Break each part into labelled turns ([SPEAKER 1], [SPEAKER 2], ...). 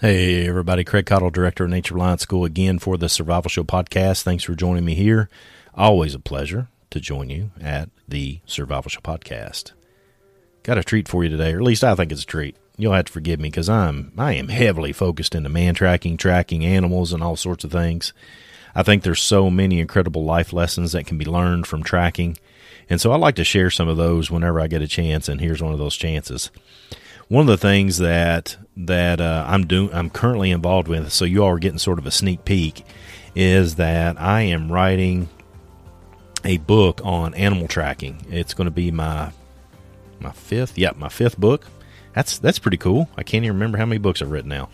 [SPEAKER 1] Hey, everybody. Craig Caudill, Director of Nature Reliance School, again for the Survival Show podcast. Thanks for joining me here. Always a pleasure to join you at the Survival Show podcast. Got a treat for you today, or at least I think it's a treat. You'll have to forgive me because I'm I am heavily focused into man tracking, tracking animals, and all sorts of things. I think there's so many incredible life lessons that can be learned from tracking, and so I like to share some of those whenever I get a chance. And here's one of those chances one of the things that that uh, I'm doing, I'm currently involved with, so you all are getting sort of a sneak peek, is that I am writing a book on animal tracking. It's going to be my my fifth, yeah, my fifth book. That's that's pretty cool. I can't even remember how many books I've written now,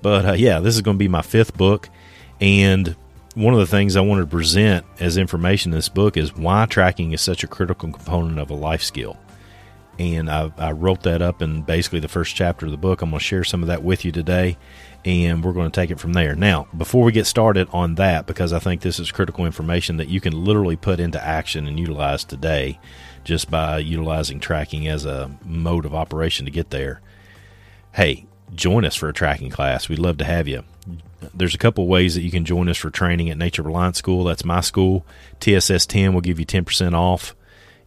[SPEAKER 1] but uh, yeah, this is going to be my fifth book, and one of the things I wanted to present as information in this book is why tracking is such a critical component of a life skill and I, I, wrote that up in basically the first chapter of the book. I'm going to share some of that with you today, and we're going to take it from there. Now, before we get started on that, because I think this is critical information that you can literally put into action and utilize today just by utilizing tracking as a mode of operation to get there. Hey, join us for a tracking class. We'd love to have you. There's a couple ways that you can join us for training at Nature Reliance School. That's my school. TSS 10 will give you 10% off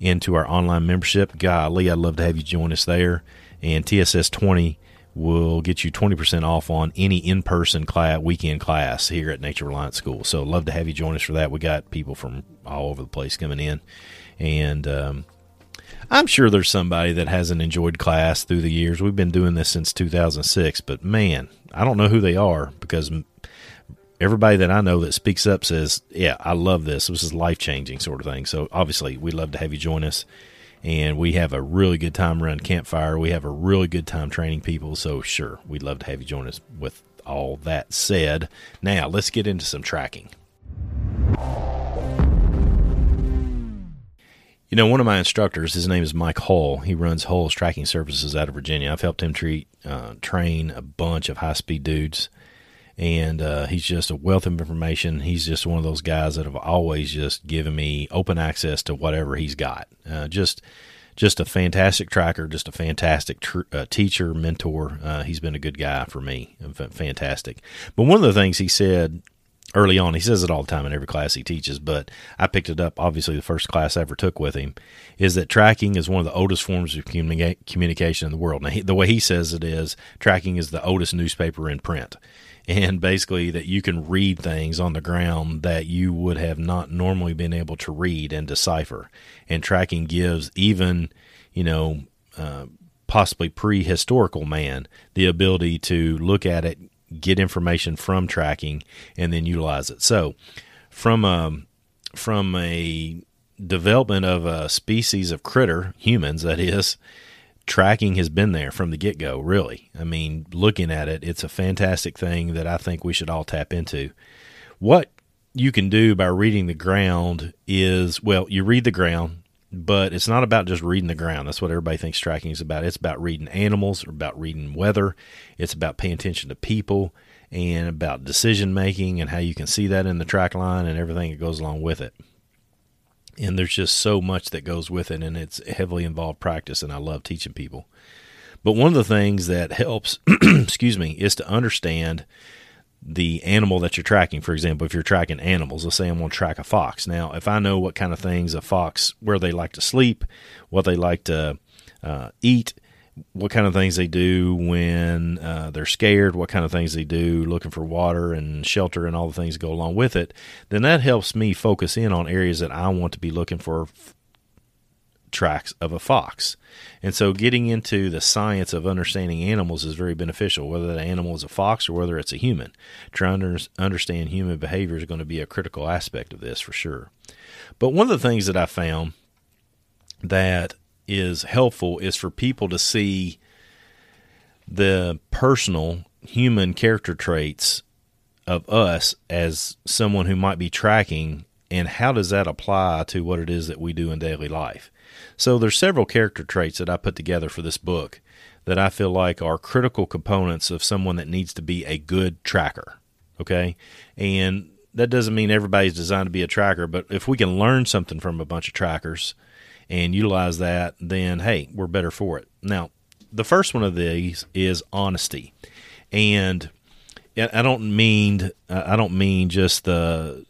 [SPEAKER 1] into our online membership, golly, I'd love to have you join us there. And TSS 20 will get you 20% off on any in-person class, weekend class here at Nature Reliance School. So love to have you join us for that. We got people from all over the place coming in, and um, I'm sure there's somebody that hasn't enjoyed class through the years. We've been doing this since 2006, but man, I don't know who they are because everybody that I know that speaks up says, "Yeah, I love this. This is life changing sort of thing." So obviously, we'd love to have you join us, and we have a really good time around campfire. We have a really good time training people. So sure, we'd love to have you join us. With all that said, now let's get into some tracking. You know, one of my instructors, his name is Mike Hull. He runs Hull's Tracking Services out of Virginia. I've helped him treat, uh, train a bunch of high speed dudes and uh, he's just a wealth of information. He's just one of those guys that have always just given me open access to whatever he's got. Uh, just, just a fantastic tracker, just a fantastic tr- uh, teacher, mentor. Uh, he's been a good guy for me, fantastic. But one of the things he said early on, he says it all the time in every class he teaches, but I picked it up. Obviously, the first class I ever took with him is that tracking is one of the oldest forms of communi- communication in the world. Now, he, the way he says it is, tracking is the oldest newspaper in print and basically that you can read things on the ground that you would have not normally been able to read and decipher. And tracking gives even, you know, uh, possibly prehistorical man the ability to look at it, get information from tracking, and then utilize it. So, from a from a development of a species of critter, humans that is, tracking has been there from the get go, really. I mean, looking at it, it's a fantastic thing that I think we should all tap into. What you can do by reading the ground is well, you read the ground, but it's not about just reading the ground. That's what everybody thinks tracking is about. It's about reading animals, about reading weather, it's about paying attention to people and about decision making and how you can see that in the track line and everything that goes along with it and there's just so much that goes with it and it's heavily involved practice and i love teaching people but one of the things that helps excuse me is to understand the animal that you're tracking. For example if you're tracking animals let's say i'm going to track a fox. Now if i know what kind of things a fox where they like to sleep what they like to uh, eat what kind of things they do when uh, they're scared, what kind of things they do looking for water and shelter and all the things that go along with it, then that helps me focus in on areas that I want to be looking for tracks of a fox. And so getting into the science of understanding animals is very beneficial, whether the animal is a fox or whether it's a human. Trying to understand human behavior is going to be a critical aspect of this for sure. But one of the things that I found that is helpful is for people to see the personal human character traits of us as someone who might be tracking and how does that apply to what it is that we do in daily life? So there's several character traits that i put together for this book that i feel like are critical components of someone that needs to be a good tracker okay? And that doesn't mean everybody's designed to be a tracker but if we can learn something from a bunch of trackers and utilize that then hey we're better for it. Now the first one of these is honesty. And I don't mean I don't mean just the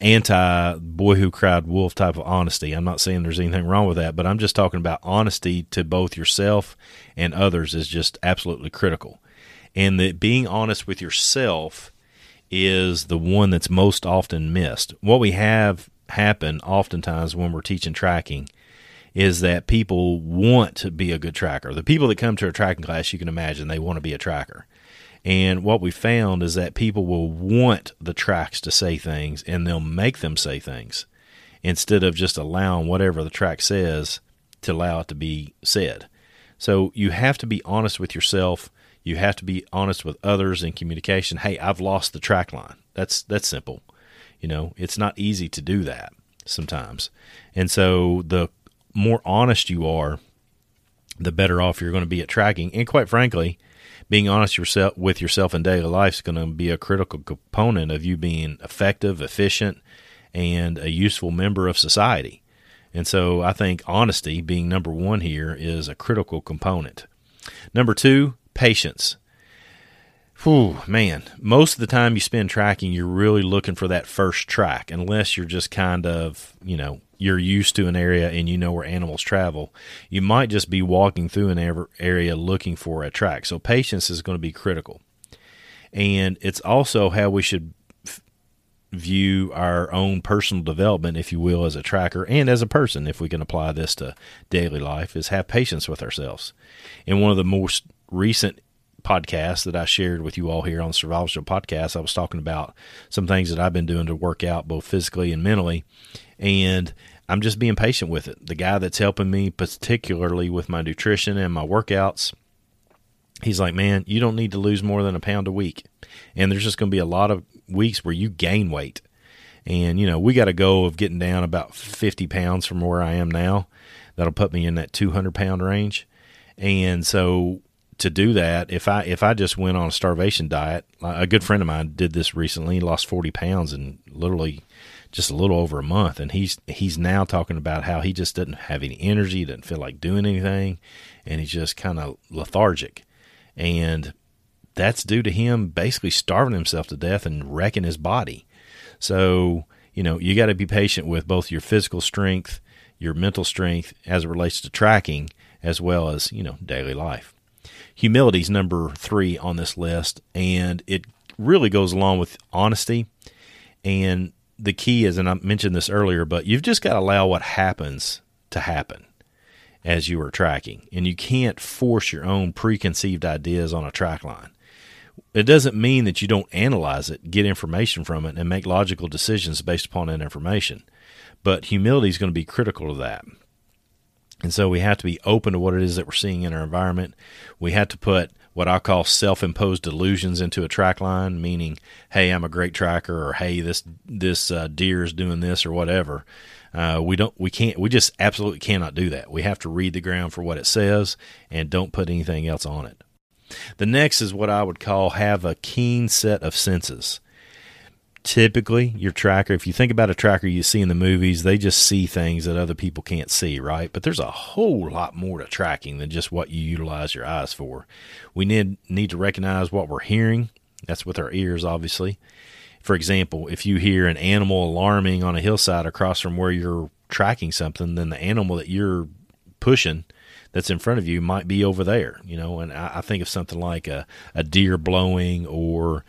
[SPEAKER 1] anti boy who cried wolf type of honesty. I'm not saying there's anything wrong with that, but I'm just talking about honesty to both yourself and others is just absolutely critical. And that being honest with yourself is the one that's most often missed. What we have happen oftentimes when we're teaching tracking is that people want to be a good tracker. The people that come to a tracking class, you can imagine they want to be a tracker. And what we found is that people will want the tracks to say things and they'll make them say things instead of just allowing whatever the track says to allow it to be said. So you have to be honest with yourself. You have to be honest with others in communication. Hey, I've lost the track line. That's that's simple. You know, it's not easy to do that sometimes. And so the more honest you are, the better off you're going to be at tracking. And quite frankly, being honest yourself with yourself in daily life is going to be a critical component of you being effective, efficient, and a useful member of society. And so I think honesty being number one here is a critical component. Number two, patience. Whew, man, most of the time you spend tracking, you're really looking for that first track, unless you're just kind of, you know, you're used to an area and you know where animals travel. You might just be walking through an area looking for a track. So patience is going to be critical. And it's also how we should view our own personal development, if you will, as a tracker and as a person, if we can apply this to daily life, is have patience with ourselves. In one of the most recent podcast that I shared with you all here on the Survival Show podcast, I was talking about some things that I've been doing to work out both physically and mentally. And I'm just being patient with it. The guy that's helping me, particularly with my nutrition and my workouts, he's like, man, you don't need to lose more than a pound a week. And there's just going to be a lot of weeks where you gain weight. And, you know, we got a goal of getting down about 50 pounds from where I am now. That'll put me in that 200 pound range. And so to do that, if I if I just went on a starvation diet, a good friend of mine did this recently. He lost forty pounds in literally just a little over a month, and he's he's now talking about how he just doesn't have any energy, doesn't feel like doing anything, and he's just kind of lethargic, and that's due to him basically starving himself to death and wrecking his body. So you know you got to be patient with both your physical strength, your mental strength as it relates to tracking, as well as you know daily life humility is number three on this list, and it really goes along with honesty. And the key is, and I mentioned this earlier, but you've just got to allow what happens to happen as you are tracking, and you can't force your own preconceived ideas on a track line. It doesn't mean that you don't analyze it, get information from it, and make logical decisions based upon that information. But humility is going to be critical to that. And so we have to be open to what it is that we're seeing in our environment. We have to put what I call self-imposed delusions into a track line, meaning, "Hey, I'm a great tracker," or "Hey, this this uh, deer is doing this," or whatever. Uh, we don't, we can't, we just absolutely cannot do that. We have to read the ground for what it says and don't put anything else on it. The next is what I would call have a keen set of senses typically your tracker if you think about a tracker you see in the movies they just see things that other people can't see right? But there's a whole lot more to tracking than just what you utilize your eyes for. We need need to recognize what we're hearing. That's with our ears obviously. For example if you hear an animal alarming on a hillside across from where you're tracking something then the animal that you're pushing that's in front of you might be over there you know? And i, I think of something like a, a deer blowing or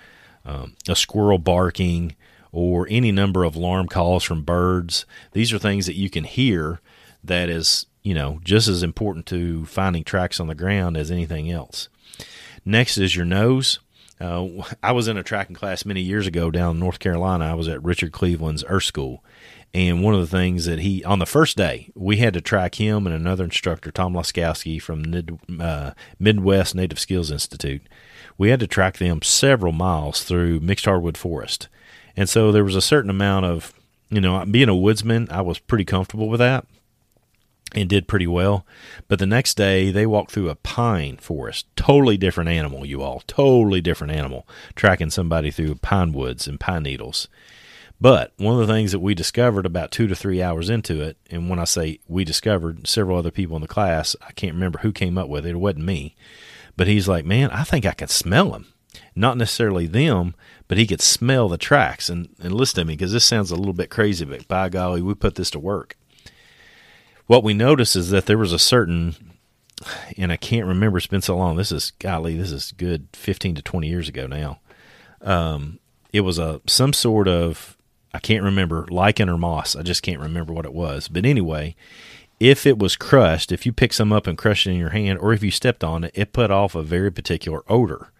[SPEAKER 1] um, a squirrel barking, or any number of alarm calls from birds. These are things that you can hear that is you know, just as important to finding tracks on the ground as anything else. Next is your nose. Uh, I was in a tracking class many years ago down in North Carolina. I was at Richard Cleveland's Earth School. And one of the things that he, on the first day, we had to track him and another instructor, Tom Laskowski from Mid, uh, Midwest Native Skills Institute. We had to track them several miles through mixed hardwood forest. And so there was a certain amount of, you know, being a woodsman, I was pretty comfortable with that and did pretty well. But the next day, they walked through a pine forest. Totally different animal, you all. Totally different animal. Tracking somebody through pine woods and pine needles. But one of the things that we discovered about two to three hours into it, and when I say we discovered, several other people in the class, I can't remember who came up with it. It wasn't me. But he's like, man, I think I can smell them. Not necessarily them, but he could smell the tracks. And, and listen to me, because this sounds a little bit crazy, but by golly, we put this to work what we noticed is that there was a certain and I can't remember it's been so long. This is golly, this is good 15 to 20 years ago now. Um, it was a some sort of I can't remember lichen or moss. I just can't remember what it was. But anyway, if it was crushed, if you pick some up and crush it in your hand, or if you stepped on it, it put off a very particular odor.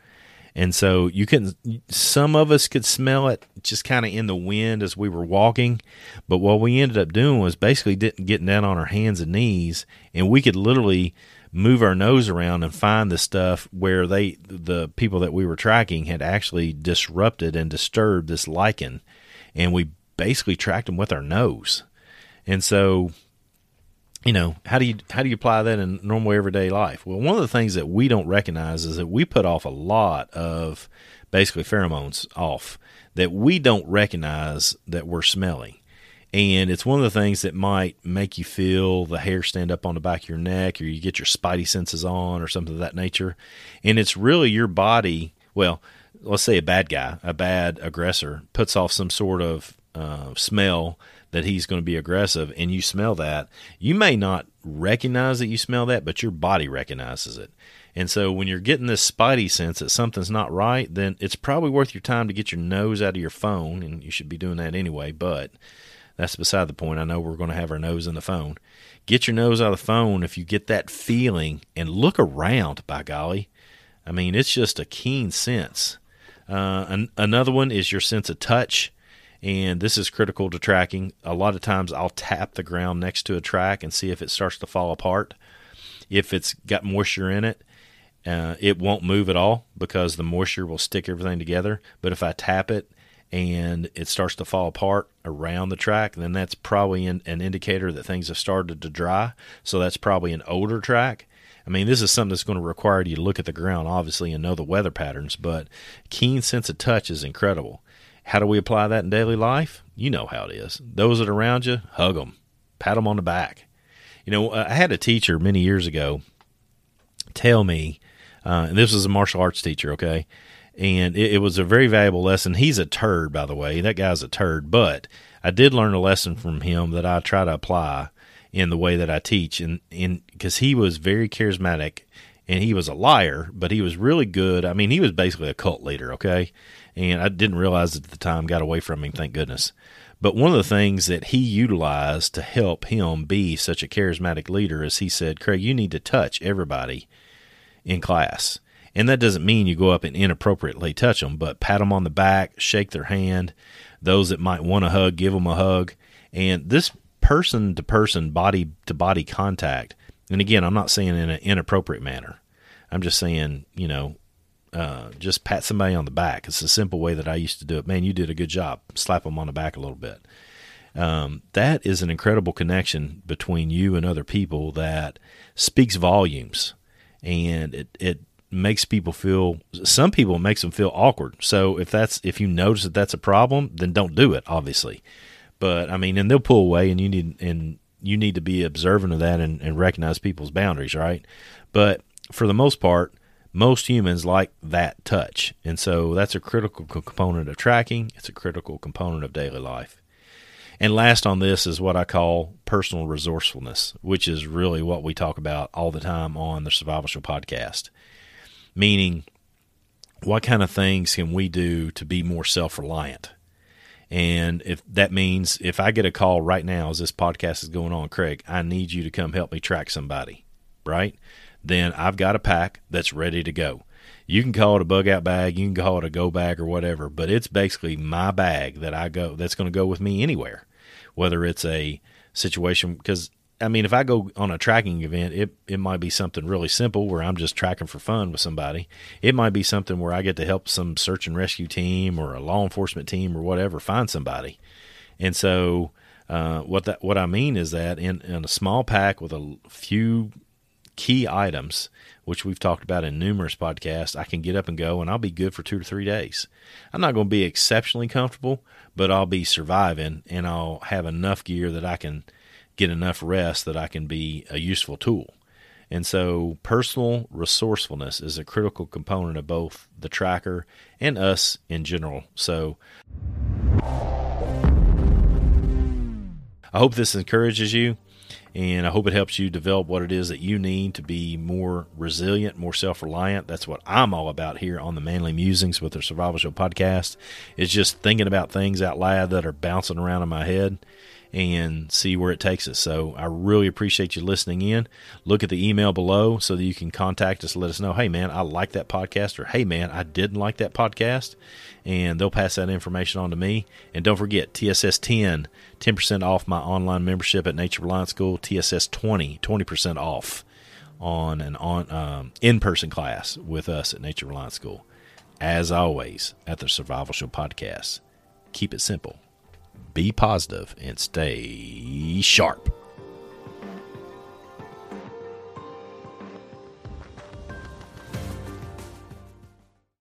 [SPEAKER 1] And so you can, some of us could smell it just kind of in the wind as we were walking. But what we ended up doing was basically getting down on our hands and knees, and we could literally move our nose around and find the stuff where they, the people that we were tracking, had actually disrupted and disturbed this lichen. And we basically tracked them with our nose. And so you know how do you how do you apply that in normal everyday life? Well one of the things that we don't recognize is that we put off a lot of basically pheromones off that we don't recognize that we're smelling. And it's one of the things that might make you feel the hair stand up on the back of your neck or you get your spidey senses on or something of that nature. And it's really your body well let's say a bad guy a bad aggressor puts off some sort of uh, smell that he's going to be aggressive and you smell that, you may not recognize that you smell that, but your body recognizes it. And so when you're getting this spidey sense that something's not right, then it's probably worth your time to get your nose out of your phone, and you should be doing that anyway, but that's beside the point. I know we're going to have our nose in the phone. Get your nose out of the phone if you get that feeling and look around, by golly. I mean, it's just a keen sense. Uh, an- another one is your sense of touch and this is critical to tracking. A lot of times I'll tap the ground next to a track and see if it starts to fall apart. If it's got moisture in it, uh, it won't move at all because the moisture will stick everything together. But if I tap it and it starts to fall apart around the track, then that's probably an, an indicator that things have started to dry. So that's probably an older track. I mean, this is something that's going to require you to look at the ground, obviously, and know the weather patterns, but keen sense of touch is incredible. How do we apply that in daily life? You know how it is. Those that are around you, hug them, pat them on the back. You know, I had a teacher many years ago tell me, uh, and this was a martial arts teacher, okay? And it, it was a very valuable lesson. He's a turd, by the way. That guy's a turd, but I did learn a lesson from him that I try to apply in the way that I teach. And because he was very charismatic and he was a liar, but he was really good. I mean, he was basically a cult leader, okay? And I didn't realize it at the time. Got away from him, thank goodness. But one of the things that he utilized to help him be such a charismatic leader is he said, Craig, you need to touch everybody in class. And that doesn't mean you go up and inappropriately touch them, but pat them on the back, shake their hand. Those that might want a hug, give them a hug. And this person to person, body to body contact, and again, I'm not saying in an inappropriate manner. I'm just saying, you know, uh, just pat somebody on the back. It's a simple way that I used to do it. Man, you did a good job. Slap them on the back a little bit. Um, that is an incredible connection between you and other people that speaks volumes, and it it makes people feel. Some people makes them feel awkward. So if that's if you notice that that's a problem, then don't do it. Obviously, but I mean, and they'll pull away, and you need and you need to be observant of that and, and recognize people's boundaries, right? But for the most part, most humans like that touch. And so that's a critical component of tracking, it's a critical component of daily life. And last on this is what I call personal resourcefulness, which is really what we talk about all the time on the Survival Show podcast. Meaning, what kind of things can we do to be more self reliant? And if that means if I get a call right now as this podcast is going on, Craig, I need you to come help me track somebody, right? Then I've got a pack that's ready to go. You can call it a bug out bag, you can call it a go bag or whatever, but it's basically my bag that I go that's going to go with me anywhere. Whether it's a situation because I mean, if I go on a tracking event, it it might be something really simple where I'm just tracking for fun with somebody. It might be something where I get to help some search and rescue team or a law enforcement team or whatever find somebody. And so, uh, what that what I mean is that in, in a small pack with a few key items, which we've talked about in numerous podcasts, I can get up and go, and I'll be good for two to three days. I'm not going to be exceptionally comfortable, but I'll be surviving, and I'll have enough gear that I can get enough rest that I can be a useful tool. And so, personal resourcefulness is a critical component of both the tracker and us in general. So, I hope this encourages you, and I hope it helps you develop what it is that you need to be more resilient, more self reliant. That's what I'm all about here on the Manly Musings with the Survival Show podcast. Is just thinking about things out loud that are bouncing around in my head and see where it takes us. So I really appreciate you listening in. Look at the email below so that you can contact us, let us know, hey man, I like that podcast, or hey man, I didn't like that podcast. And they'll pass that information on to me. And don't forget, TSS 10, 10% off my online membership at Nature Reliance School, TSS 20, 20% off on an on um, in-person class with us at Nature Reliance School. As always, at the Survival Show podcast, keep it simple be positive and stay sharp.